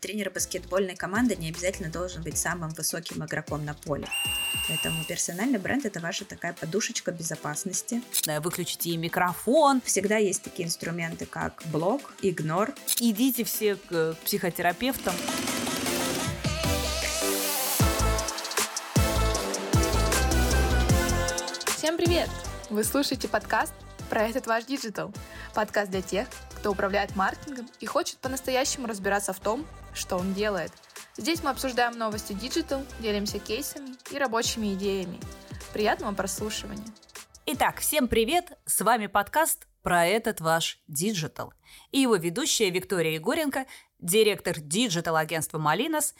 Тренер баскетбольной команды не обязательно должен быть самым высоким игроком на поле. Поэтому персональный бренд – это ваша такая подушечка безопасности. Выключите микрофон. Всегда есть такие инструменты, как блок, игнор. Идите все к психотерапевтам. Всем привет! Вы слушаете подкаст про этот ваш digital. Подкаст для тех, кто управляет маркетингом и хочет по-настоящему разбираться в том, что он делает. Здесь мы обсуждаем новости Digital, делимся кейсами и рабочими идеями. Приятного прослушивания! Итак, всем привет! С вами подкаст про этот ваш Digital. И его ведущая Виктория Егоренко, директор digital-агентства «Малинос»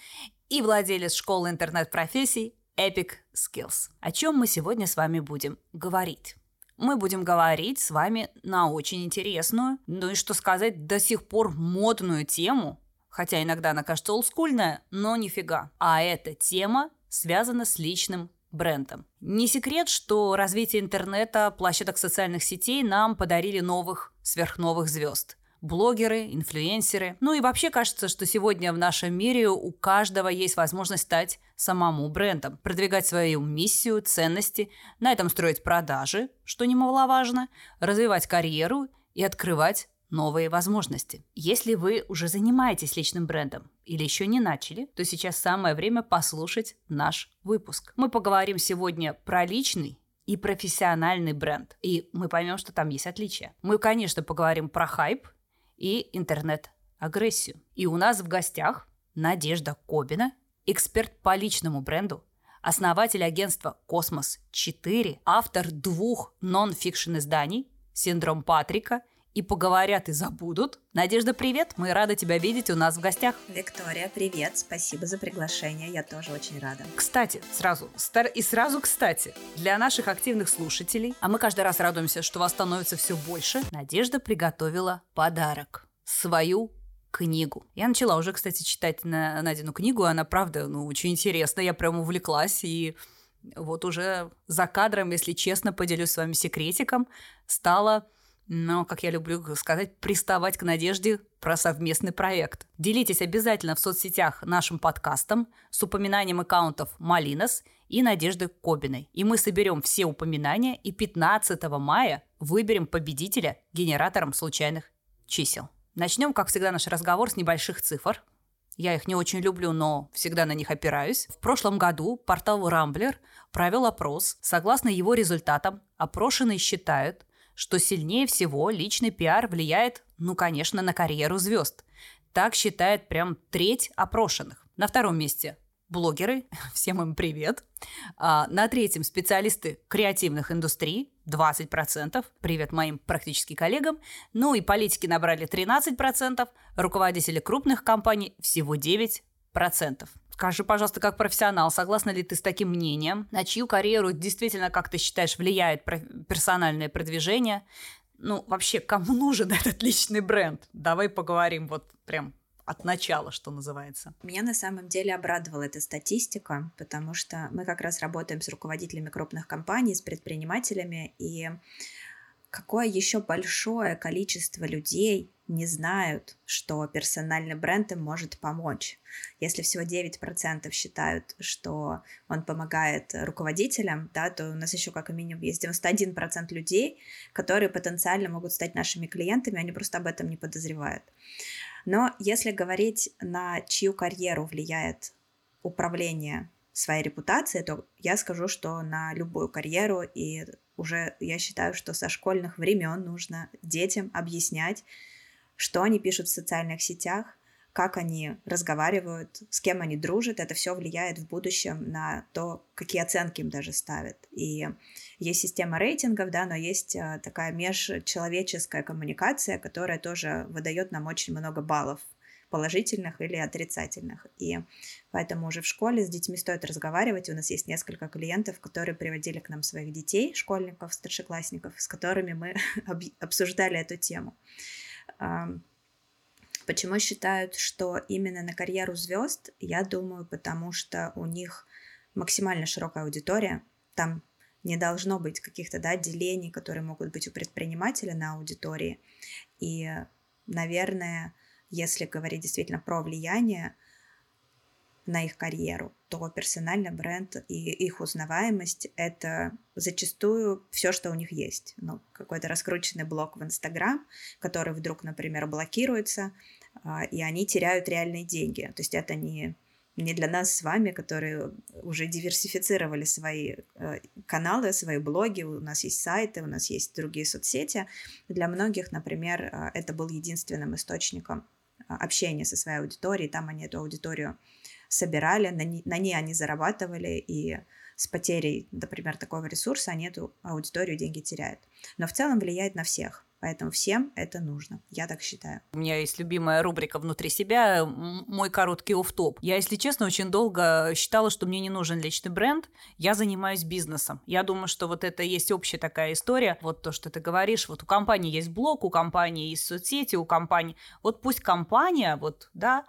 и владелец школы интернет-профессий Epic Skills. О чем мы сегодня с вами будем говорить? мы будем говорить с вами на очень интересную, ну и что сказать, до сих пор модную тему, хотя иногда она кажется олдскульная, но нифига. А эта тема связана с личным брендом. Не секрет, что развитие интернета, площадок социальных сетей нам подарили новых, сверхновых звезд блогеры, инфлюенсеры. Ну и вообще кажется, что сегодня в нашем мире у каждого есть возможность стать самому брендом, продвигать свою миссию, ценности, на этом строить продажи, что немаловажно, развивать карьеру и открывать новые возможности. Если вы уже занимаетесь личным брендом или еще не начали, то сейчас самое время послушать наш выпуск. Мы поговорим сегодня про личный и профессиональный бренд. И мы поймем, что там есть отличия. Мы, конечно, поговорим про хайп и интернет-агрессию. И у нас в гостях Надежда Кобина, эксперт по личному бренду, основатель агентства «Космос-4», автор двух нон-фикшн изданий «Синдром Патрика» и поговорят и забудут. Надежда, привет! Мы рады тебя видеть у нас в гостях. Виктория, привет! Спасибо за приглашение, я тоже очень рада. Кстати, сразу, стар... и сразу кстати, для наших активных слушателей, а мы каждый раз радуемся, что вас становится все больше, Надежда приготовила подарок. Свою книгу. Я начала уже, кстати, читать на Надину книгу, она, правда, ну, очень интересная, я прям увлеклась, и вот уже за кадром, если честно, поделюсь с вами секретиком, стала но, как я люблю сказать, приставать к надежде про совместный проект. Делитесь обязательно в соцсетях нашим подкастом с упоминанием аккаунтов Малинос и Надежды Кобиной. И мы соберем все упоминания и 15 мая выберем победителя генератором случайных чисел. Начнем, как всегда, наш разговор с небольших цифр. Я их не очень люблю, но всегда на них опираюсь. В прошлом году портал Рамблер провел опрос. Согласно его результатам, опрошенные считают, что сильнее всего личный пиар влияет, ну, конечно, на карьеру звезд. Так считает прям треть опрошенных. На втором месте блогеры, всем им привет. А, на третьем специалисты креативных индустрий, 20%, привет моим практически коллегам. Ну и политики набрали 13%, руководители крупных компаний всего 9%. Скажи, пожалуйста, как профессионал, согласна ли ты с таким мнением? На чью карьеру действительно, как ты считаешь, влияет персональное продвижение? Ну, вообще, кому нужен этот личный бренд? Давай поговорим вот прям от начала, что называется. Меня на самом деле обрадовала эта статистика, потому что мы как раз работаем с руководителями крупных компаний, с предпринимателями, и какое еще большое количество людей не знают, что персональный бренд им может помочь. Если всего 9% считают, что он помогает руководителям, да, то у нас еще как минимум есть 91% людей, которые потенциально могут стать нашими клиентами, они просто об этом не подозревают. Но если говорить, на чью карьеру влияет управление своей репутацией, то я скажу, что на любую карьеру и уже я считаю, что со школьных времен нужно детям объяснять, что они пишут в социальных сетях, как они разговаривают, с кем они дружат, это все влияет в будущем на то, какие оценки им даже ставят. И есть система рейтингов, да, но есть а, такая межчеловеческая коммуникация, которая тоже выдает нам очень много баллов положительных или отрицательных. И поэтому уже в школе с детьми стоит разговаривать. У нас есть несколько клиентов, которые приводили к нам своих детей, школьников, старшеклассников, с которыми мы обсуждали эту тему. Почему считают, что именно на карьеру звезд? Я думаю, потому что у них максимально широкая аудитория. Там не должно быть каких-то да, делений, которые могут быть у предпринимателя на аудитории. И, наверное, если говорить действительно про влияние на их карьеру, то персональный бренд и их узнаваемость — это зачастую все, что у них есть. Ну, какой-то раскрученный блог в Инстаграм, который вдруг, например, блокируется, а, и они теряют реальные деньги. То есть это не не для нас с вами, которые уже диверсифицировали свои э, каналы, свои блоги, у нас есть сайты, у нас есть другие соцсети. Для многих, например, э, это был единственным источником э, общения со своей аудиторией, там они эту аудиторию собирали, на, не, на ней они зарабатывали, и с потерей, например, такого ресурса они эту аудиторию деньги теряют. Но в целом влияет на всех. Поэтому всем это нужно. Я так считаю. У меня есть любимая рубрика внутри себя, мой короткий оф-топ. Я, если честно, очень долго считала, что мне не нужен личный бренд. Я занимаюсь бизнесом. Я думаю, что вот это есть общая такая история. Вот то, что ты говоришь. Вот у компании есть блог, у компании есть соцсети, у компании... Вот пусть компания, вот, да,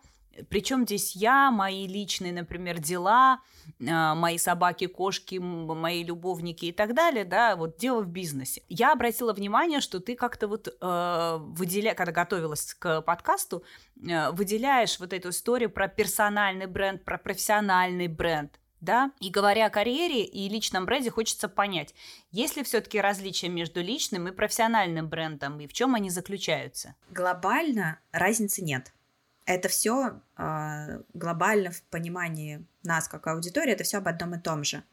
причем здесь я, мои личные, например, дела, а, мои собаки, кошки, мои любовники и так далее, да, вот дело в бизнесе. Я обратила внимание, что ты как-то вот э, выделяя, когда готовилась к подкасту, э, выделяешь вот эту историю про персональный бренд, про профессиональный бренд да, и говоря о карьере и личном бренде, хочется понять, есть ли все-таки различия между личным и профессиональным брендом, и в чем они заключаются? Глобально разницы нет это все э, а, глобально в понимании нас как аудитории, это все об одном и том же.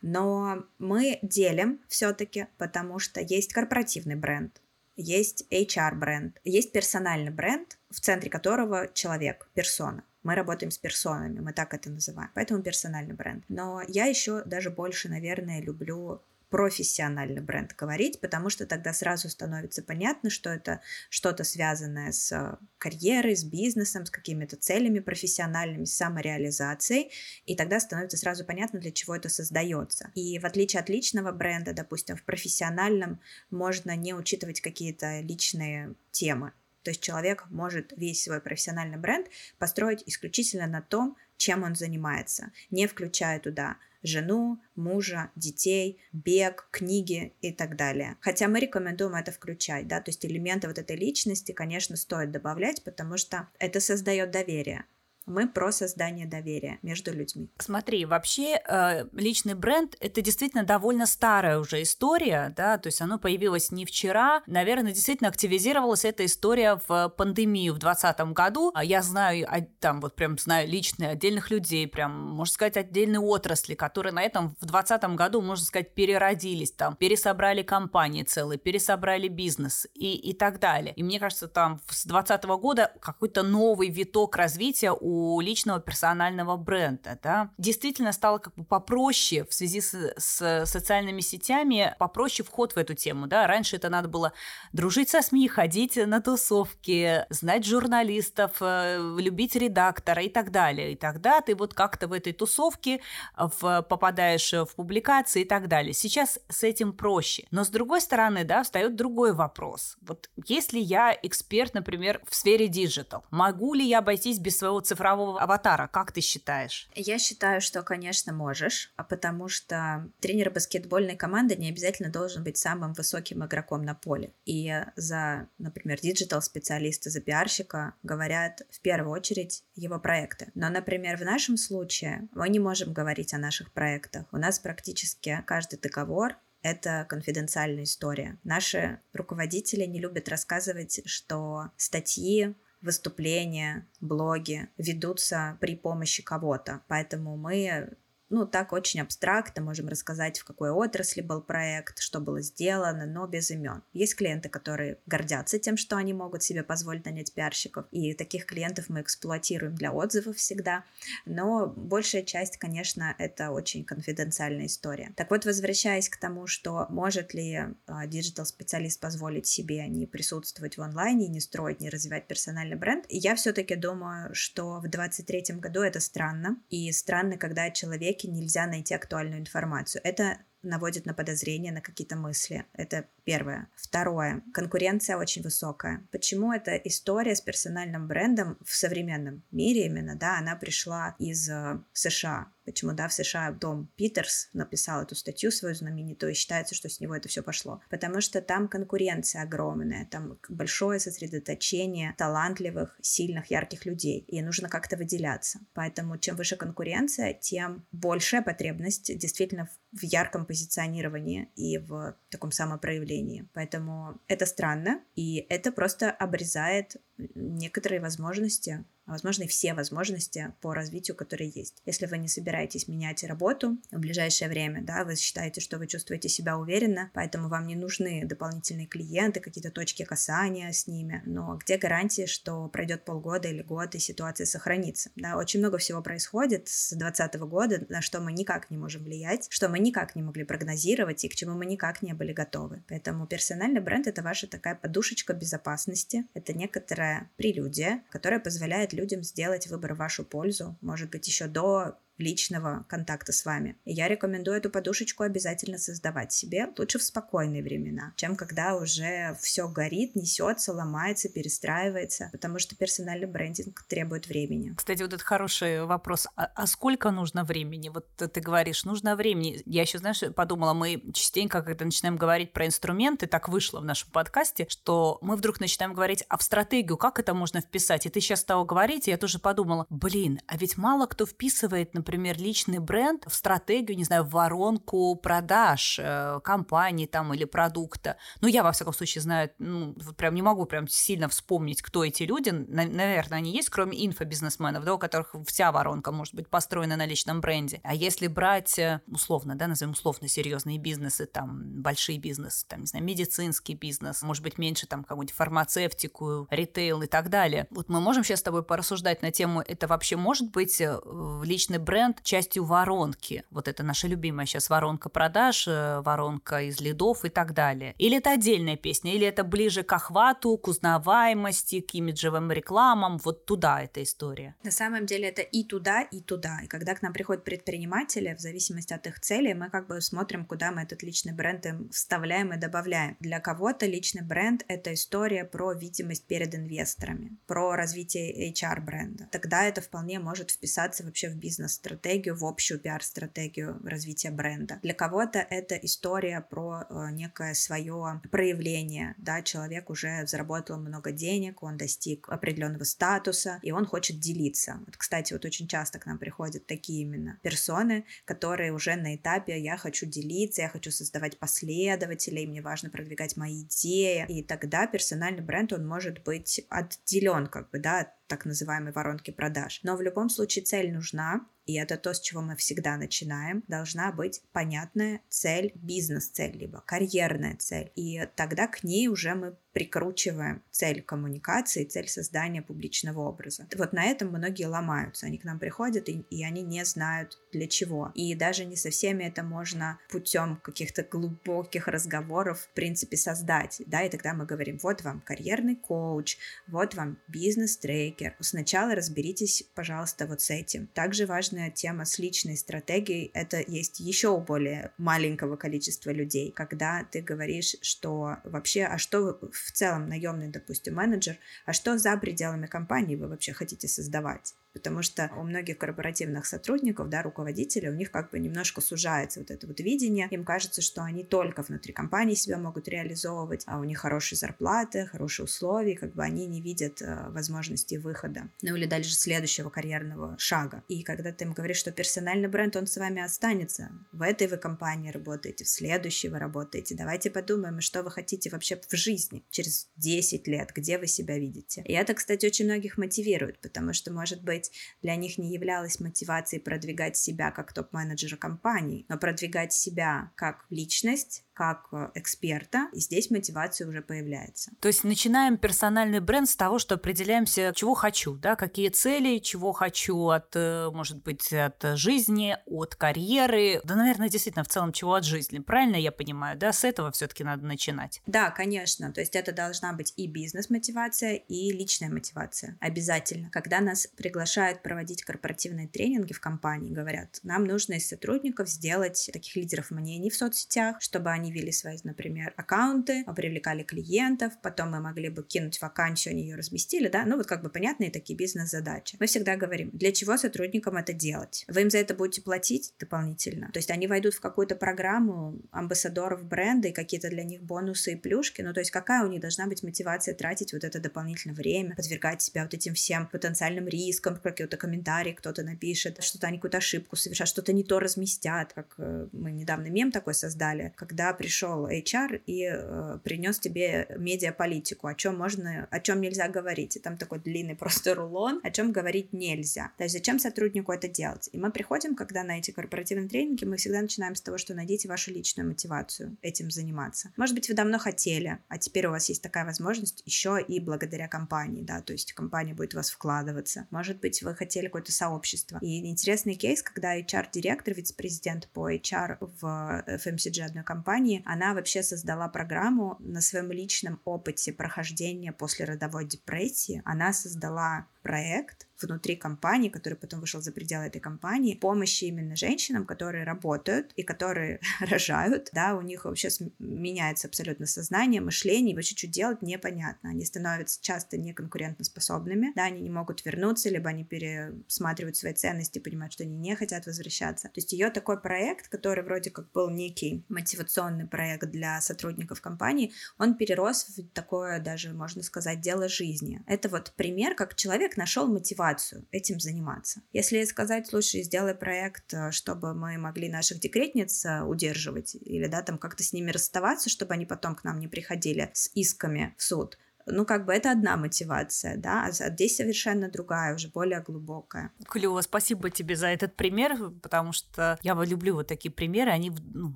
Но мы делим все-таки, потому что есть корпоративный бренд, есть HR бренд, есть персональный бренд, в центре которого человек, персона. Мы работаем с персонами, мы так это называем. Поэтому персональный бренд. Но я еще даже больше, наверное, люблю профессиональный бренд говорить, потому что тогда сразу становится понятно, что это что-то связанное с э, карьерой, с бизнесом, с какими-то целями профессиональными, с самореализацией, и тогда становится сразу понятно, для чего это создается. И в отличие от личного бренда, допустим, в профессиональном можно не учитывать какие-то личные темы. То есть человек может весь свой профессиональный бренд построить исключительно на том, чем он занимается, не включая туда жену, мужа, детей, бег, книги и так далее. Хотя мы рекомендуем это включать, да, то есть элементы вот этой личности, конечно, стоит добавлять, потому что это создает доверие. Мы про создание доверия между людьми. Смотри, вообще э, личный бренд это действительно довольно старая уже история, да, то есть оно появилось не вчера. Наверное, действительно активизировалась эта история в пандемию в 2020 году. А я знаю, там вот прям знаю личные отдельных людей, прям, можно сказать, отдельные отрасли, которые на этом в 2020 году, можно сказать, переродились, там, пересобрали компании целые, пересобрали бизнес и, и так далее. И мне кажется, там с 2020 года какой-то новый виток развития у личного персонального бренда, да, действительно стало как бы попроще в связи с, с социальными сетями, попроще вход в эту тему, да, раньше это надо было дружить со СМИ, ходить на тусовки, знать журналистов, э, любить редактора и так далее, и тогда ты вот как-то в этой тусовке в, попадаешь в публикации и так далее. Сейчас с этим проще, но с другой стороны, да, встает другой вопрос. Вот если я эксперт, например, в сфере digital, могу ли я обойтись без своего цифрового цифрового аватара. Как ты считаешь? Я считаю, что, конечно, можешь, а потому что тренер баскетбольной команды не обязательно должен быть самым высоким игроком на поле. И за, например, digital-специалиста, за пиарщика говорят в первую очередь его проекты. Но, например, в нашем случае мы не можем говорить о наших проектах. У нас практически каждый договор это конфиденциальная история. Наши руководители не любят рассказывать, что статьи выступления, блоги ведутся при помощи кого-то. Поэтому мы ну, так очень абстрактно можем рассказать, в какой отрасли был проект, что было сделано, но без имен. Есть клиенты, которые гордятся тем, что они могут себе позволить нанять пиарщиков, и таких клиентов мы эксплуатируем для отзывов всегда, но большая часть, конечно, это очень конфиденциальная история. Так вот, возвращаясь к тому, что может ли а, digital-специалист позволить себе не присутствовать в онлайне, не строить, не развивать персональный бренд, я все-таки думаю, что в 23 году это странно, и странно, когда человек нельзя найти актуальную информацию. Это наводит на подозрения, на какие-то мысли. Это первое. Второе. Конкуренция очень высокая. Почему эта история с персональным брендом в современном мире именно, да, она пришла из э, США? Почему, да, в США Том Питерс написал эту статью свою знаменитую, и считается, что с него это все пошло. Потому что там конкуренция огромная, там большое сосредоточение талантливых, сильных, ярких людей, и нужно как-то выделяться. Поэтому чем выше конкуренция, тем большая потребность действительно в ярком позиционировании и в таком самопроявлении. Поэтому это странно, и это просто обрезает некоторые возможности возможно, и все возможности по развитию, которые есть. Если вы не собираетесь менять работу в ближайшее время, да, вы считаете, что вы чувствуете себя уверенно, поэтому вам не нужны дополнительные клиенты, какие-то точки касания с ними, но где гарантии, что пройдет полгода или год, и ситуация сохранится? Да, очень много всего происходит с 2020 года, на что мы никак не можем влиять, что мы никак не могли прогнозировать и к чему мы никак не были готовы. Поэтому персональный бренд — это ваша такая подушечка безопасности, это некоторая прелюдия, которая позволяет людям сделать выбор в вашу пользу, может быть, еще до личного контакта с вами. И я рекомендую эту подушечку обязательно создавать себе, лучше в спокойные времена, чем когда уже все горит, несется, ломается, перестраивается, потому что персональный брендинг требует времени. Кстати, вот это хороший вопрос. А, а сколько нужно времени? Вот ты говоришь, нужно времени. Я еще, знаешь, подумала, мы частенько, когда начинаем говорить про инструменты, так вышло в нашем подкасте, что мы вдруг начинаем говорить, а в стратегию как это можно вписать? И ты сейчас стала говорить, и я тоже подумала, блин, а ведь мало кто вписывает, например, например, личный бренд в стратегию, не знаю, в воронку продаж э, компании там или продукта. Ну, я, во всяком случае, знаю, ну, прям не могу прям сильно вспомнить, кто эти люди. На, наверное, они есть, кроме инфобизнесменов, да, у которых вся воронка может быть построена на личном бренде. А если брать э, условно, да, назовем условно серьезные бизнесы, там, большие бизнесы, там, не знаю, медицинский бизнес, может быть, меньше там какую-нибудь фармацевтику, ритейл и так далее. Вот мы можем сейчас с тобой порассуждать на тему, это вообще может быть э, личный бренд бренд частью воронки. Вот это наша любимая сейчас воронка продаж, э, воронка из лидов и так далее. Или это отдельная песня, или это ближе к охвату, к узнаваемости, к имиджевым рекламам. Вот туда эта история. На самом деле это и туда, и туда. И когда к нам приходят предприниматели, в зависимости от их целей, мы как бы смотрим, куда мы этот личный бренд им вставляем и добавляем. Для кого-то личный бренд — это история про видимость перед инвесторами, про развитие HR-бренда. Тогда это вполне может вписаться вообще в бизнес стратегию, в общую пиар-стратегию развития бренда. Для кого-то это история про э, некое свое проявление, да, человек уже заработал много денег, он достиг определенного статуса, и он хочет делиться. Вот, кстати, вот очень часто к нам приходят такие именно персоны, которые уже на этапе «я хочу делиться, я хочу создавать последователей, мне важно продвигать мои идеи», и тогда персональный бренд, он может быть отделен как бы, да, от так называемой воронки продаж. Но в любом случае цель нужна, и это то, с чего мы всегда начинаем, должна быть понятная цель, бизнес-цель, либо карьерная цель. И тогда к ней уже мы прикручиваем цель коммуникации, цель создания публичного образа. Вот на этом многие ломаются. Они к нам приходят, и, и они не знают для чего. И даже не со всеми это можно путем каких-то глубоких разговоров, в принципе, создать. Да, и тогда мы говорим, вот вам карьерный коуч, вот вам бизнес-трекер. Сначала разберитесь, пожалуйста, вот с этим. Также важная тема с личной стратегией. Это есть еще у более маленького количества людей, когда ты говоришь, что вообще, а что целом наемный, допустим, менеджер, а что за пределами компании вы вообще хотите создавать? потому что у многих корпоративных сотрудников, да, руководителей, у них как бы немножко сужается вот это вот видение, им кажется, что они только внутри компании себя могут реализовывать, а у них хорошие зарплаты, хорошие условия, как бы они не видят э, возможности выхода, ну или дальше следующего карьерного шага. И когда ты им говоришь, что персональный бренд, он с вами останется, в этой вы компании работаете, в следующей вы работаете, давайте подумаем, что вы хотите вообще в жизни через 10 лет, где вы себя видите. И это, кстати, очень многих мотивирует, потому что, может быть, для них не являлось мотивацией продвигать себя как топ-менеджера компании, но продвигать себя как личность, как э, эксперта, и здесь мотивация уже появляется. То есть начинаем персональный бренд с того, что определяемся, чего хочу, да, какие цели, чего хочу от, э, может быть, от жизни, от карьеры, да, наверное, действительно, в целом, чего от жизни. Правильно я понимаю, да, с этого все-таки надо начинать? Да, конечно. То есть это должна быть и бизнес-мотивация, и личная мотивация. Обязательно. Когда нас приглашают проводить корпоративные тренинги в компании, говорят, нам нужно из сотрудников сделать таких лидеров мнений в соцсетях, чтобы они вели свои, например, аккаунты, привлекали клиентов, потом мы могли бы кинуть вакансию, они ее разместили, да, ну вот как бы понятные такие бизнес-задачи. Мы всегда говорим, для чего сотрудникам это делать? Вы им за это будете платить дополнительно? То есть они войдут в какую-то программу амбассадоров бренда и какие-то для них бонусы и плюшки, ну то есть какая у них должна быть мотивация тратить вот это дополнительное время, подвергать себя вот этим всем потенциальным рискам, какие-то комментарии кто-то напишет, что-то они какую-то ошибку совершат, что-то не то разместят, как э, мы недавно мем такой создали, когда пришел HR и э, принес тебе медиаполитику, о чем можно, о чем нельзя говорить, и там такой длинный просто рулон, о чем говорить нельзя. То есть зачем сотруднику это делать? И мы приходим, когда на эти корпоративные тренинги, мы всегда начинаем с того, что найдите вашу личную мотивацию этим заниматься. Может быть, вы давно хотели, а теперь у вас есть такая возможность еще и благодаря компании, да, то есть компания будет в вас вкладываться. Может быть, вы хотели какое-то сообщество. И интересный кейс, когда HR-директор, вице-президент по HR в FMCG одной компании, она вообще создала программу на своем личном опыте прохождения после родовой депрессии. Она создала проект внутри компании, который потом вышел за пределы этой компании, помощи именно женщинам, которые работают и которые рожают, да, у них вообще меняется абсолютно сознание, мышление, и вообще что делать непонятно. Они становятся часто неконкурентоспособными, да, они не могут вернуться, либо они пересматривают свои ценности, понимают, что они не хотят возвращаться. То есть ее такой проект, который вроде как был некий мотивационный проект для сотрудников компании, он перерос в такое даже, можно сказать, дело жизни. Это вот пример, как человек нашел мотивацию мотивацию этим заниматься. Если сказать, слушай, сделай проект, э, чтобы мы могли наших декретниц э, удерживать или, да, там как-то с ними расставаться, чтобы они потом к нам не приходили с исками в суд, ну, как бы это одна мотивация, да, а здесь совершенно другая, уже более глубокая. Клево, спасибо тебе за этот пример, потому что я люблю вот такие примеры, они ну,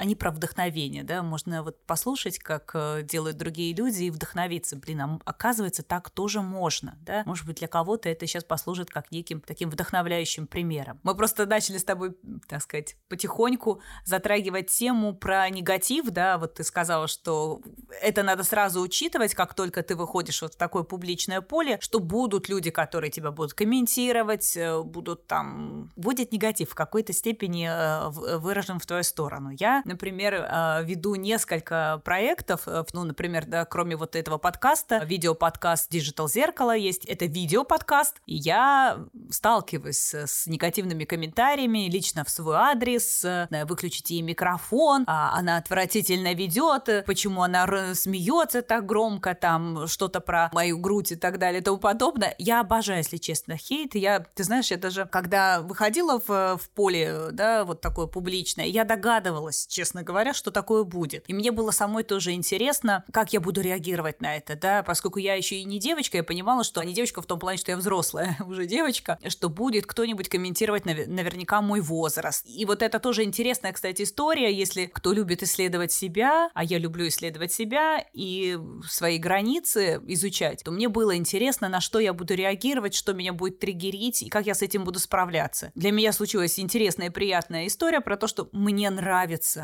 они про вдохновение, да, можно вот послушать, как э, делают другие люди и вдохновиться. Блин, а оказывается, так тоже можно, да. Может быть, для кого-то это сейчас послужит как неким таким вдохновляющим примером. Мы просто начали с тобой, так сказать, потихоньку затрагивать тему про негатив, да, вот ты сказала, что это надо сразу учитывать, как только ты выходишь вот в такое публичное поле, что будут люди, которые тебя будут комментировать, э, будут там... Будет негатив в какой-то степени э, выражен в твою сторону. Я например, а, веду несколько проектов, э, ну, например, да, кроме вот этого подкаста, видеоподкаст Digital Зеркало есть, это видеоподкаст, и я сталкиваюсь с негативными комментариями лично в свой адрес, э, выключите ей микрофон, а она отвратительно ведет, э, почему она смеется так громко, там что-то про мою грудь и так далее и тому подобное. Я обожаю, если честно, хейт. Я, ты знаешь, я даже, когда выходила в, в поле, да, вот такое публичное, я догадывалась, честно говоря, что такое будет. И мне было самой тоже интересно, как я буду реагировать на это, да, поскольку я еще и не девочка, я понимала, что не девочка в том плане, что я взрослая уже девочка, что будет кто-нибудь комментировать наверняка мой возраст. И вот это тоже интересная, кстати, история, если кто любит исследовать себя, а я люблю исследовать себя и свои границы изучать, то мне было интересно, на что я буду реагировать, что меня будет триггерить и как я с этим буду справляться. Для меня случилась интересная и приятная история про то, что мне нравится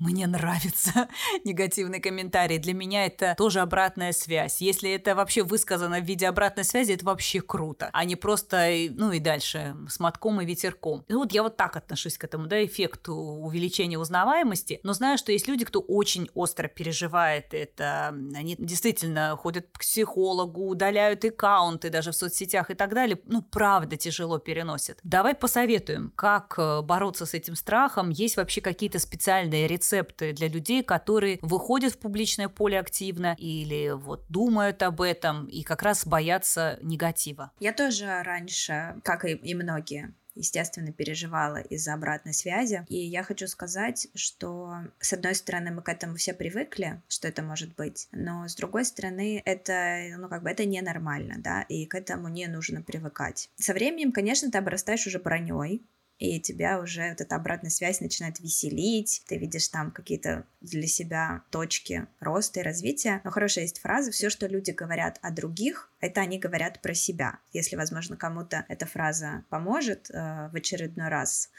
мне нравится негативный комментарий. Для меня это тоже обратная связь. Если это вообще высказано в виде обратной связи, это вообще круто, а не просто, ну и дальше, с мотком и ветерком. И вот я вот так отношусь к этому, да, эффекту увеличения узнаваемости, но знаю, что есть люди, кто очень остро переживает это, они действительно ходят к психологу, удаляют аккаунты даже в соцсетях и так далее, ну, правда тяжело переносят. Давай посоветуем, как э, бороться с этим страхом, есть вообще какие-то специальные рецепты, рецепты для людей, которые выходят в публичное поле активно или вот думают об этом и как раз боятся негатива. Я тоже раньше, как и, и многие, естественно, переживала из-за обратной связи. И я хочу сказать, что, с одной стороны, мы к этому все привыкли, что это может быть, но, с другой стороны, это, ну, как бы, это ненормально, да, и к этому не нужно привыкать. Со временем, конечно, ты обрастаешь уже броней, и тебя уже вот эта обратная связь начинает веселить, ты видишь там какие-то для себя точки роста и развития. Но хорошая есть фраза, все, что люди говорят о других, это они говорят про себя. Если, возможно, кому-то эта фраза поможет э, в очередной раз,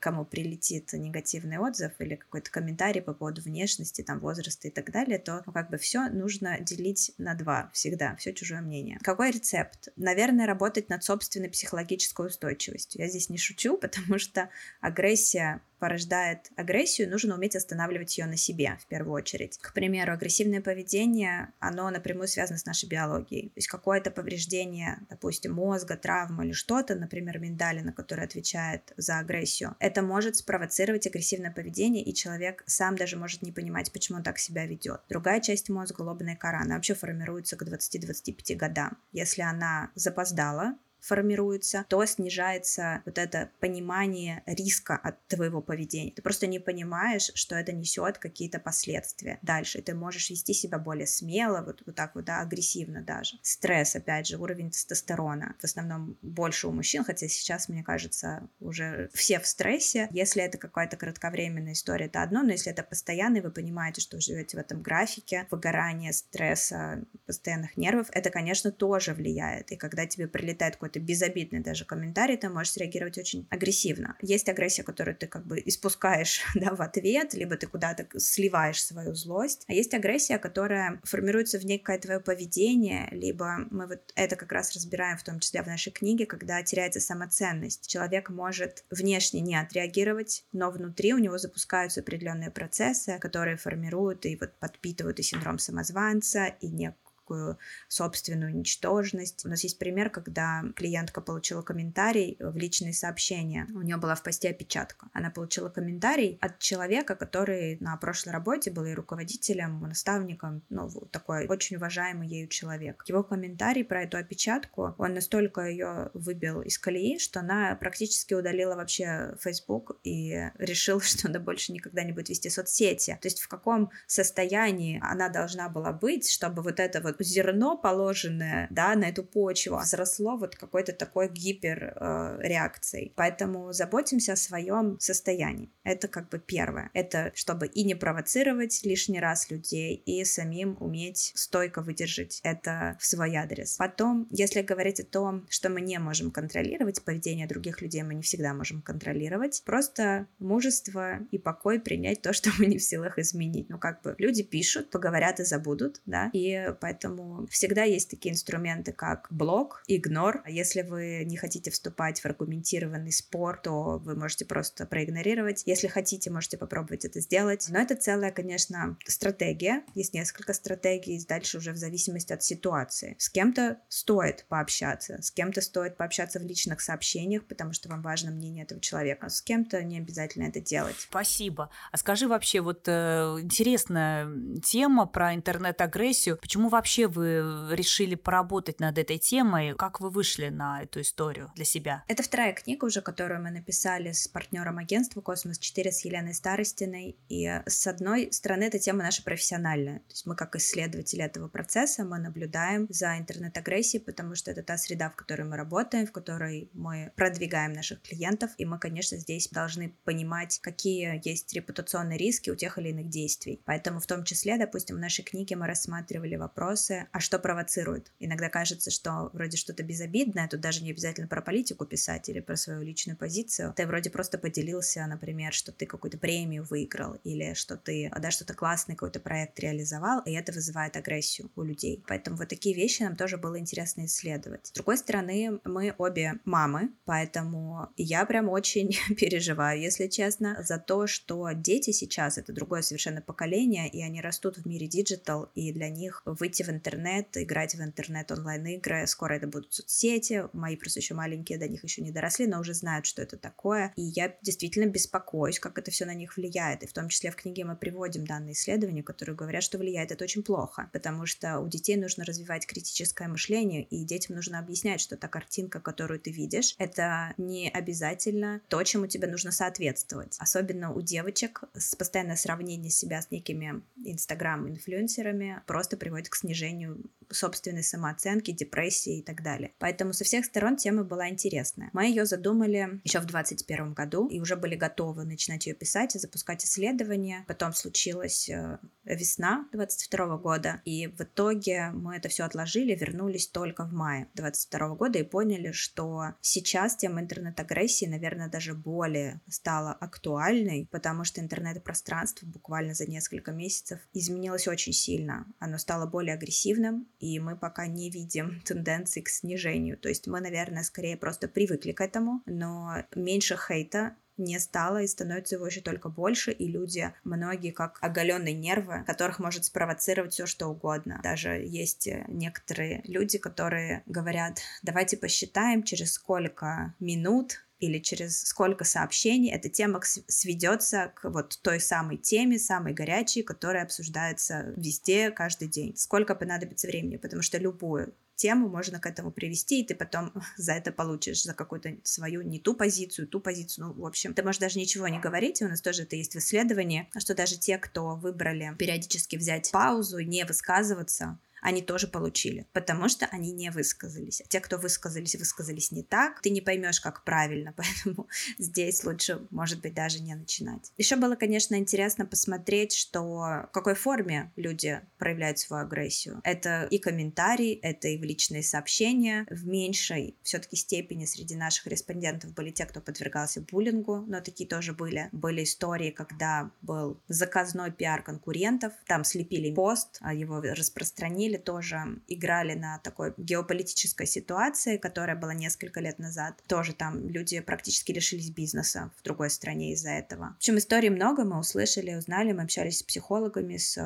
кому прилетит негативный отзыв или какой-то комментарий по поводу внешности, там, возраста и так далее, то ну, как бы все нужно делить на два всегда, все чужое мнение. Какой рецепт? Наверное, работать над собственной психологической устойчивостью. Я здесь не шучу, потому что агрессия порождает агрессию, нужно уметь останавливать ее на себе в первую очередь. К примеру, агрессивное поведение, оно напрямую связано с нашей биологией. То есть какое-то повреждение, допустим, мозга, травма или что-то, например, миндалина, которая отвечает за агрессию, это может спровоцировать агрессивное поведение, и человек сам даже может не понимать, почему он так себя ведет. Другая часть мозга, лобная кора, она вообще формируется к 20-25 годам. Если она запоздала, формируется, то снижается вот это понимание риска от твоего поведения. Ты просто не понимаешь, что это несет какие-то последствия дальше. Ты можешь вести себя более смело, вот, вот так вот, да, агрессивно даже. Стресс, опять же, уровень тестостерона. В основном больше у мужчин, хотя сейчас, мне кажется, уже все в стрессе. Если это какая-то кратковременная история, это одно, но если это постоянный, вы понимаете, что живете в этом графике, выгорание, стресса, постоянных нервов, это, конечно, тоже влияет. И когда тебе прилетает какой-то какой-то безобидный даже комментарий, ты можешь реагировать очень агрессивно. Есть агрессия, которую ты как бы испускаешь да, в ответ, либо ты куда-то сливаешь свою злость. А есть агрессия, которая формируется в некое твое поведение, либо мы вот это как раз разбираем в том числе в нашей книге, когда теряется самоценность. Человек может внешне не отреагировать, но внутри у него запускаются определенные процессы, которые формируют и вот подпитывают и синдром самозванца, и некую такую собственную ничтожность. У нас есть пример, когда клиентка получила комментарий в личные сообщения. У нее была в посте опечатка. Она получила комментарий от человека, который на прошлой работе был и руководителем, наставником, ну, такой очень уважаемый ею человек. Его комментарий про эту опечатку, он настолько ее выбил из колеи, что она практически удалила вообще Facebook и решила, что она больше никогда не будет вести соцсети. То есть в каком состоянии она должна была быть, чтобы вот это вот зерно, положенное да, на эту почву, взросло вот какой-то такой гипер э. Поэтому заботимся о своем состоянии. Это как бы первое. Это чтобы и не провоцировать лишний раз людей, и самим уметь стойко выдержать это в свой адрес. Потом, если говорить о том, что мы не можем контролировать, поведение других людей мы не всегда можем контролировать, просто мужество и покой принять то, что мы не в силах изменить. Ну, как бы люди пишут, поговорят и забудут, да, и поэтому Поэтому всегда есть такие инструменты, как блок, игнор. Если вы не хотите вступать в аргументированный спор, то вы можете просто проигнорировать. Если хотите, можете попробовать это сделать. Но это целая, конечно, стратегия. Есть несколько стратегий, дальше уже в зависимости от ситуации. С кем-то стоит пообщаться, с кем-то стоит пообщаться в личных сообщениях, потому что вам важно мнение этого человека. С кем-то не обязательно это делать. Спасибо. А скажи вообще, вот э, интересная тема про интернет-агрессию. Почему вообще вообще вы решили поработать над этой темой? Как вы вышли на эту историю для себя? Это вторая книга уже, которую мы написали с партнером агентства «Космос-4» с Еленой Старостиной. И с одной стороны, эта тема наша профессиональная. То есть мы как исследователи этого процесса, мы наблюдаем за интернет-агрессией, потому что это та среда, в которой мы работаем, в которой мы продвигаем наших клиентов. И мы, конечно, здесь должны понимать, какие есть репутационные риски у тех или иных действий. Поэтому в том числе, допустим, в нашей книге мы рассматривали вопрос, вопросы, а что провоцирует. Иногда кажется, что вроде что-то безобидное, тут даже не обязательно про политику писать или про свою личную позицию. Ты вроде просто поделился, например, что ты какую-то премию выиграл или что ты, да, что-то классный какой-то проект реализовал, и это вызывает агрессию у людей. Поэтому вот такие вещи нам тоже было интересно исследовать. С другой стороны, мы обе мамы, поэтому я прям очень переживаю, если честно, за то, что дети сейчас — это другое совершенно поколение, и они растут в мире digital, и для них выйти в интернет, играть в интернет онлайн-игры. Скоро это будут соцсети. Мои просто еще маленькие, до них еще не доросли, но уже знают, что это такое. И я действительно беспокоюсь, как это все на них влияет. И в том числе в книге мы приводим данные исследования, которые говорят, что влияет это очень плохо, потому что у детей нужно развивать критическое мышление, и детям нужно объяснять, что та картинка, которую ты видишь, это не обязательно то, чему тебе нужно соответствовать. Особенно у девочек с постоянное сравнение себя с некими инстаграм-инфлюенсерами просто приводит к снижению снижению собственной самооценки, депрессии и так далее. Поэтому со всех сторон тема была интересная. Мы ее задумали еще в 2021 году и уже были готовы начинать ее писать и запускать исследования. Потом случилась э, весна 22 года, и в итоге мы это все отложили, вернулись только в мае 22 года и поняли, что сейчас тема интернет-агрессии, наверное, даже более стала актуальной, потому что интернет-пространство буквально за несколько месяцев изменилось очень сильно. Оно стало более агрессивным, и мы пока не видим тенденции к снижению. То есть мы, наверное, скорее просто привыкли к этому, но меньше хейта не стало и становится его еще только больше, и люди, многие как оголенные нервы, которых может спровоцировать все что угодно. Даже есть некоторые люди, которые говорят, давайте посчитаем, через сколько минут или через сколько сообщений эта тема сведется к вот той самой теме, самой горячей, которая обсуждается везде, каждый день. Сколько понадобится времени, потому что любую тему можно к этому привести, и ты потом за это получишь, за какую-то свою не ту позицию, ту позицию. Ну, в общем, ты можешь даже ничего не говорить, и у нас тоже это есть в исследовании, что даже те, кто выбрали периодически взять паузу, не высказываться, они тоже получили, потому что они не высказались. А те, кто высказались, высказались не так, ты не поймешь, как правильно, поэтому здесь лучше, может быть, даже не начинать. Еще было, конечно, интересно посмотреть, что в какой форме люди проявляют свою агрессию. Это и комментарии, это и в личные сообщения. В меньшей все-таки степени среди наших респондентов были те, кто подвергался буллингу, но такие тоже были. Были истории, когда был заказной пиар конкурентов, там слепили пост, а его распространили, деле тоже играли на такой геополитической ситуации, которая была несколько лет назад. Тоже там люди практически лишились бизнеса в другой стране из-за этого. В общем, историй много, мы услышали, узнали, мы общались с психологами, с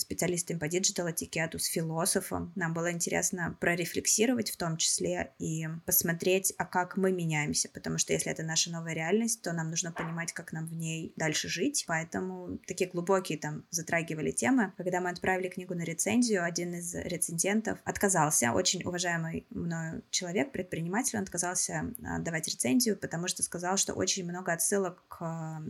специалистами по digital-этикету, с философом. Нам было интересно прорефлексировать в том числе и посмотреть, а как мы меняемся, потому что если это наша новая реальность, то нам нужно понимать, как нам в ней дальше жить. Поэтому такие глубокие там затрагивали темы. Когда мы отправили книгу на рецензию, один из рецензентов отказался, очень уважаемый мною человек, предприниматель, он отказался а, давать рецензию, потому что сказал, что очень много отсылок к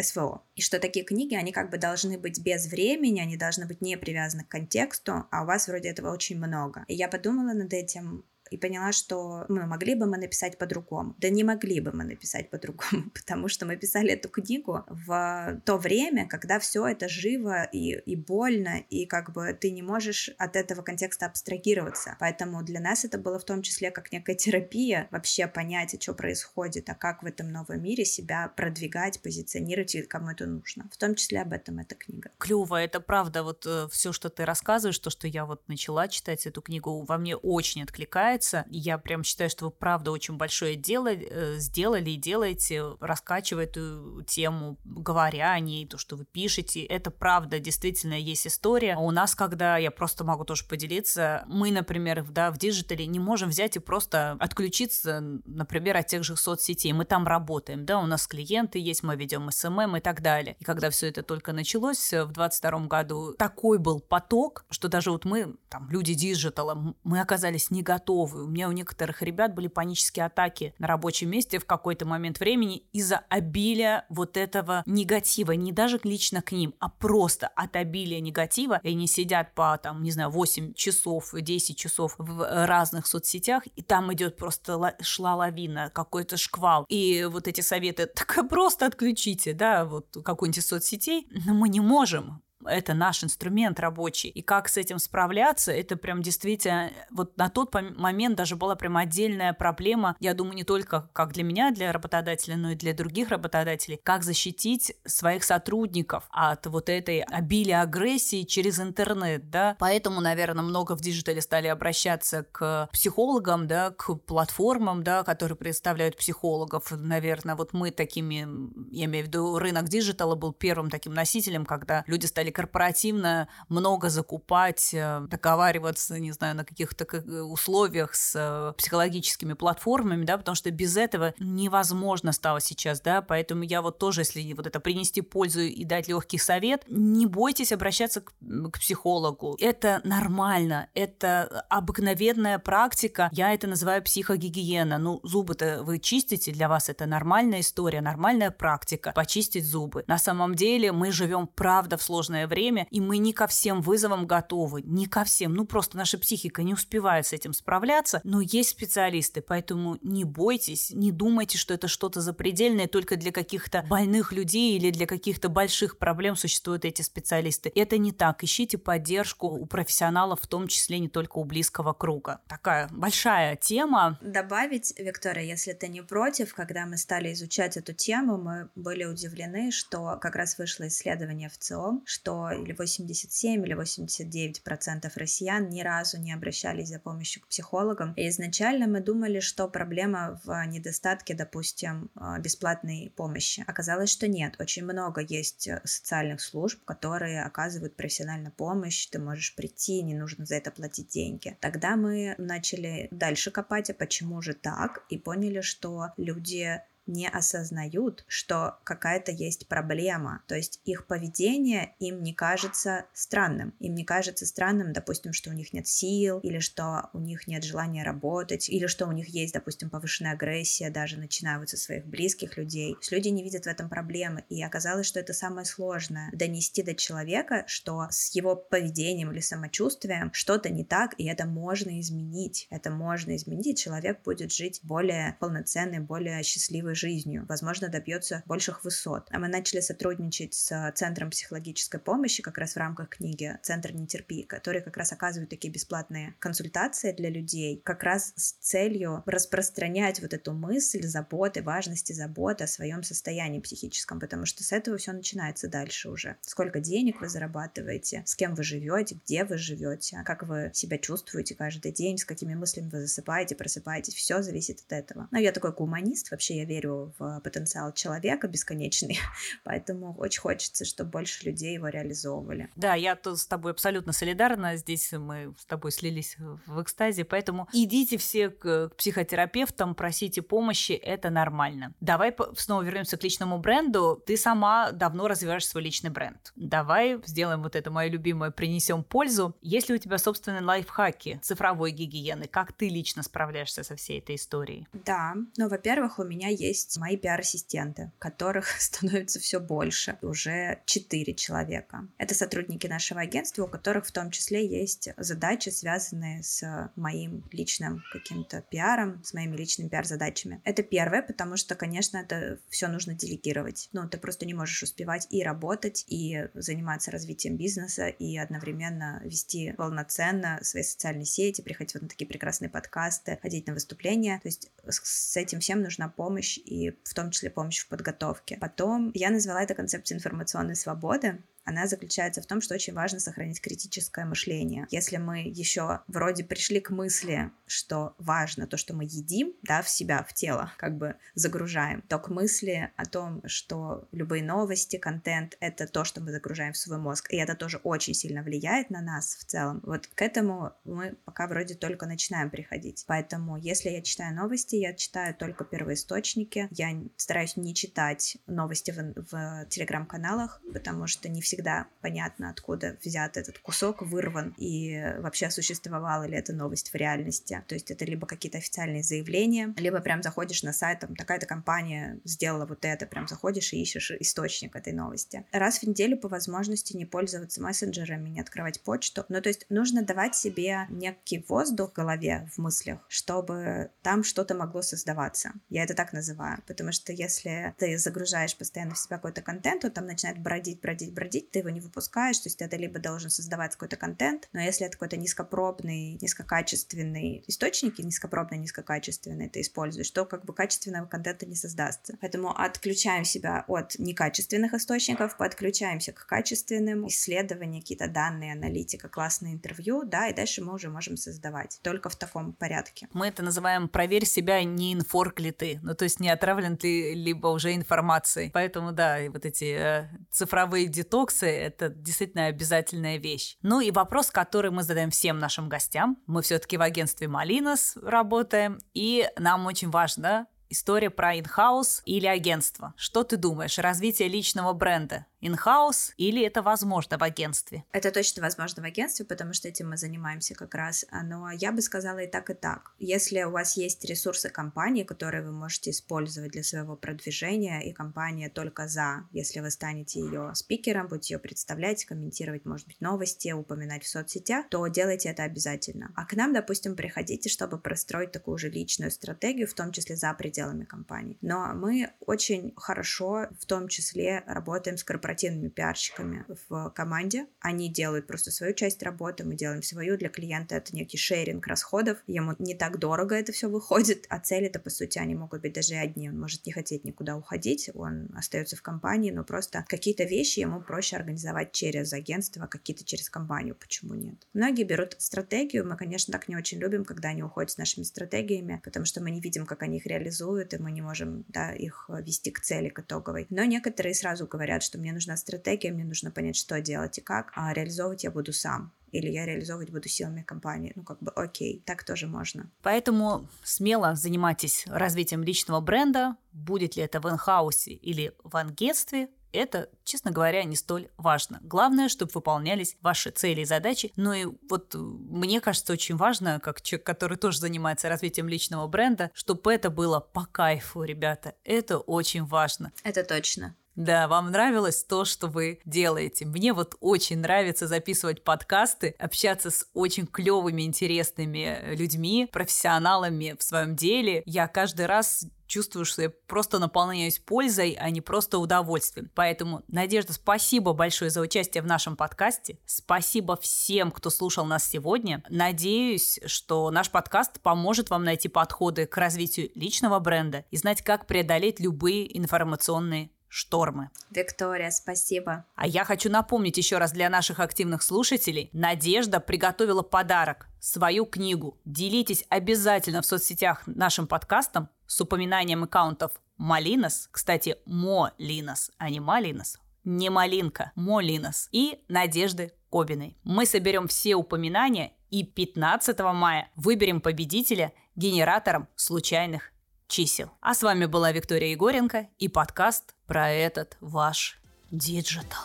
СВО. И что такие книги, они как бы должны быть без времени, они должны быть быть не привязано к контексту, а у вас вроде этого очень много. И я подумала над этим, и поняла, что ну, могли бы мы написать по-другому. Да не могли бы мы написать по-другому, потому что мы писали эту книгу в то время, когда все это живо и, и больно, и как бы ты не можешь от этого контекста абстрагироваться. Поэтому для нас это было в том числе как некая терапия, вообще понять, что происходит, а как в этом новом мире себя продвигать, позиционировать, и кому это нужно. В том числе об этом эта книга. Клево, это правда, вот э, все, что ты рассказываешь, то, что я вот начала читать эту книгу, во мне очень откликается, нравится. Я прям считаю, что вы правда очень большое дело э, сделали и делаете, раскачивая эту тему, говоря о ней, то, что вы пишете. Это правда, действительно есть история. А у нас, когда я просто могу тоже поделиться, мы, например, да, в диджитале не можем взять и просто отключиться, например, от тех же соцсетей. Мы там работаем, да, у нас клиенты есть, мы ведем СММ и так далее. И когда все это только началось в 22 году, такой был поток, что даже вот мы, там, люди диджитала, мы оказались не готовы у меня у некоторых ребят были панические атаки на рабочем месте в какой-то момент времени из-за обилия вот этого негатива. Не даже лично к ним, а просто от обилия негатива. И они сидят по, там, не знаю, 8 часов, 10 часов в разных соцсетях, и там идет просто шла лавина, какой-то шквал. И вот эти советы, так просто отключите, да, вот какую-нибудь соцсетей. Но мы не можем это наш инструмент рабочий. И как с этим справляться, это прям действительно, вот на тот момент даже была прям отдельная проблема, я думаю, не только как для меня, для работодателя, но и для других работодателей, как защитить своих сотрудников от вот этой обилия агрессии через интернет, да. Поэтому, наверное, много в диджитале стали обращаться к психологам, да, к платформам, да, которые представляют психологов. Наверное, вот мы такими, я имею в виду, рынок диджитала был первым таким носителем, когда люди стали корпоративно много закупать, э, договариваться, не знаю, на каких-то условиях с э, психологическими платформами, да, потому что без этого невозможно стало сейчас, да, поэтому я вот тоже, если вот это принести пользу и дать легкий совет, не бойтесь обращаться к, к психологу. Это нормально, это обыкновенная практика, я это называю психогигиена. Ну, зубы-то вы чистите, для вас это нормальная история, нормальная практика, почистить зубы. На самом деле мы живем, правда, в сложное сложное время, и мы не ко всем вызовам готовы, не ко всем. Ну, просто наша психика не успевает с этим справляться, но есть специалисты, поэтому не бойтесь, не думайте, что это что-то запредельное только для каких-то больных людей или для каких-то больших проблем существуют эти специалисты. Это не так. Ищите поддержку у профессионалов, в том числе не только у близкого круга. Такая большая тема. Добавить, Виктория, если ты не против, когда мы стали изучать эту тему, мы были удивлены, что как раз вышло исследование в ЦИОМ, что или 87 или 89 процентов россиян ни разу не обращались за помощью к психологам. И изначально мы думали, что проблема в недостатке, допустим, э, бесплатной помощи. Оказалось, что нет. Очень много есть социальных служб, которые оказывают профессиональную помощь. Ты можешь прийти, не нужно за это платить деньги. Тогда мы начали дальше копать, а почему же так, и поняли, что люди не осознают, что какая-то есть проблема. То есть их поведение им не кажется странным. Им не кажется странным, допустим, что у них нет сил, или что у них нет желания работать, или что у них есть, допустим, повышенная агрессия, даже начиная вот со своих близких людей. То есть люди не видят в этом проблемы. И оказалось, что это самое сложное — донести до человека, что с его поведением или самочувствием что-то не так, и это можно изменить. Это можно изменить, человек будет жить более полноценной, более счастливой жизнью, возможно, добьется больших высот. А мы начали сотрудничать с Центром психологической помощи как раз в рамках книги «Центр не терпи», который как раз оказывает такие бесплатные консультации для людей, как раз с целью распространять вот эту мысль заботы, важности заботы о своем состоянии психическом, потому что с этого все начинается дальше уже. Сколько денег вы зарабатываете, с кем вы живете, где вы живете, как вы себя чувствуете каждый день, с какими мыслями вы засыпаете, просыпаетесь, все зависит от этого. Но я такой гуманист, вообще я верю верю в потенциал человека бесконечный, поэтому очень хочется, чтобы больше людей его реализовывали. Да, я тут с тобой абсолютно солидарна, здесь мы с тобой слились в экстазе, поэтому идите все к психотерапевтам, просите помощи, это нормально. Давай снова вернемся к личному бренду. Ты сама давно развиваешь свой личный бренд. Давай сделаем вот это мое любимое, принесем пользу. Есть ли у тебя собственные лайфхаки цифровой гигиены? Как ты лично справляешься со всей этой историей? Да, ну, во-первых, у меня есть есть мои пиар-ассистенты, которых становится все больше, уже четыре человека. Это сотрудники нашего агентства, у которых в том числе есть задачи, связанные с моим личным каким-то пиаром, с моими личными пиар-задачами. Это первое, потому что, конечно, это все нужно делегировать. Ну, ты просто не можешь успевать и работать, и заниматься развитием бизнеса, и одновременно вести полноценно свои социальные сети, приходить вот на такие прекрасные подкасты, ходить на выступления. То есть с этим всем нужна помощь и в том числе помощь в подготовке. Потом я назвала это концепцией информационной свободы, она заключается в том, что очень важно сохранить критическое мышление. Если мы еще вроде пришли к мысли, что важно то, что мы едим, да, в себя, в тело, как бы загружаем, то к мысли о том, что любые новости, контент — это то, что мы загружаем в свой мозг, и это тоже очень сильно влияет на нас в целом. Вот к этому мы пока вроде только начинаем приходить. Поэтому, если я читаю новости, я читаю только первоисточники, я стараюсь не читать новости в, в телеграм-каналах, потому что не все всегда понятно, откуда взят этот кусок, вырван, и вообще существовала ли эта новость в реальности. То есть это либо какие-то официальные заявления, либо прям заходишь на сайт, там такая-то компания сделала вот это, прям заходишь и ищешь источник этой новости. Раз в неделю по возможности не пользоваться мессенджерами, не открывать почту. Ну, то есть нужно давать себе некий воздух в голове, в мыслях, чтобы там что-то могло создаваться. Я это так называю, потому что если ты загружаешь постоянно в себя какой-то контент, то там начинает бродить, бродить, бродить, ты его не выпускаешь, то есть это либо должен создавать какой-то контент, но если это какой-то низкопробный, низкокачественный источник, низкопробный, низкокачественный ты используешь, то как бы качественного контента не создастся. Поэтому отключаем себя от некачественных источников, подключаемся к качественным, исследования, какие-то данные, аналитика, классные интервью, да, и дальше мы уже можем создавать. Только в таком порядке. Мы это называем «проверь себя, не инфорк ли ты», ну то есть не отравлен ты либо уже информацией. Поэтому, да, вот эти э, цифровые детоксы, курсы – это действительно обязательная вещь. Ну и вопрос, который мы задаем всем нашим гостям. Мы все-таки в агентстве Малинос работаем, и нам очень важно история про инхаус или агентство. Что ты думаешь, развитие личного бренда? in-house или это возможно в агентстве? Это точно возможно в агентстве, потому что этим мы занимаемся как раз. Но я бы сказала и так, и так. Если у вас есть ресурсы компании, которые вы можете использовать для своего продвижения, и компания только за, если вы станете ее спикером, будете ее представлять, комментировать, может быть, новости, упоминать в соцсетях, то делайте это обязательно. А к нам, допустим, приходите, чтобы простроить такую же личную стратегию, в том числе за пределами компании. Но мы очень хорошо в том числе работаем с корпоративными пиарщиками в команде. Они делают просто свою часть работы, мы делаем свою. Для клиента это некий шейринг расходов. Ему не так дорого это все выходит, а цели-то, по сути, они могут быть даже одни. Он может не хотеть никуда уходить, он остается в компании, но просто какие-то вещи ему проще организовать через агентство, какие-то через компанию. Почему нет? Многие берут стратегию. Мы, конечно, так не очень любим, когда они уходят с нашими стратегиями, потому что мы не видим, как они их реализуют, и мы не можем да, их вести к цели, к итоговой. Но некоторые сразу говорят, что мне нужна стратегия, мне нужно понять, что делать и как, а реализовывать я буду сам или я реализовывать буду силами компании. Ну, как бы окей, так тоже можно. Поэтому смело занимайтесь развитием личного бренда, будет ли это в инхаусе или в ангетстве, это, честно говоря, не столь важно. Главное, чтобы выполнялись ваши цели и задачи. Ну и вот мне кажется очень важно, как человек, который тоже занимается развитием личного бренда, чтобы это было по кайфу, ребята. Это очень важно. Это точно. Да, вам нравилось то, что вы делаете. Мне вот очень нравится записывать подкасты, общаться с очень клевыми, интересными людьми, профессионалами в своем деле. Я каждый раз чувствую, что я просто наполняюсь пользой, а не просто удовольствием. Поэтому, Надежда, спасибо большое за участие в нашем подкасте. Спасибо всем, кто слушал нас сегодня. Надеюсь, что наш подкаст поможет вам найти подходы к развитию личного бренда и знать, как преодолеть любые информационные штормы. Виктория, спасибо. А я хочу напомнить еще раз для наших активных слушателей. Надежда приготовила подарок, свою книгу. Делитесь обязательно в соцсетях нашим подкастом с упоминанием аккаунтов Малинос, кстати, Молинос, а не Малинос, не Малинка, Молинос и Надежды Кобиной. Мы соберем все упоминания и 15 мая выберем победителя генератором случайных чисел. А с вами была Виктория Егоренко и подкаст про этот ваш диджитал.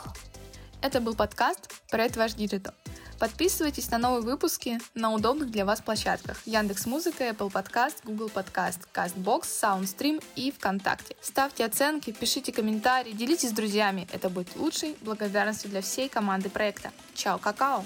Это был подкаст про этот ваш диджитал. Подписывайтесь на новые выпуски на удобных для вас площадках Яндекс Музыка, Apple Podcasts, Google Podcasts, CastBox, SoundStream и ВКонтакте. Ставьте оценки, пишите комментарии, делитесь с друзьями. Это будет лучшей благодарностью для всей команды проекта. Чао, какао!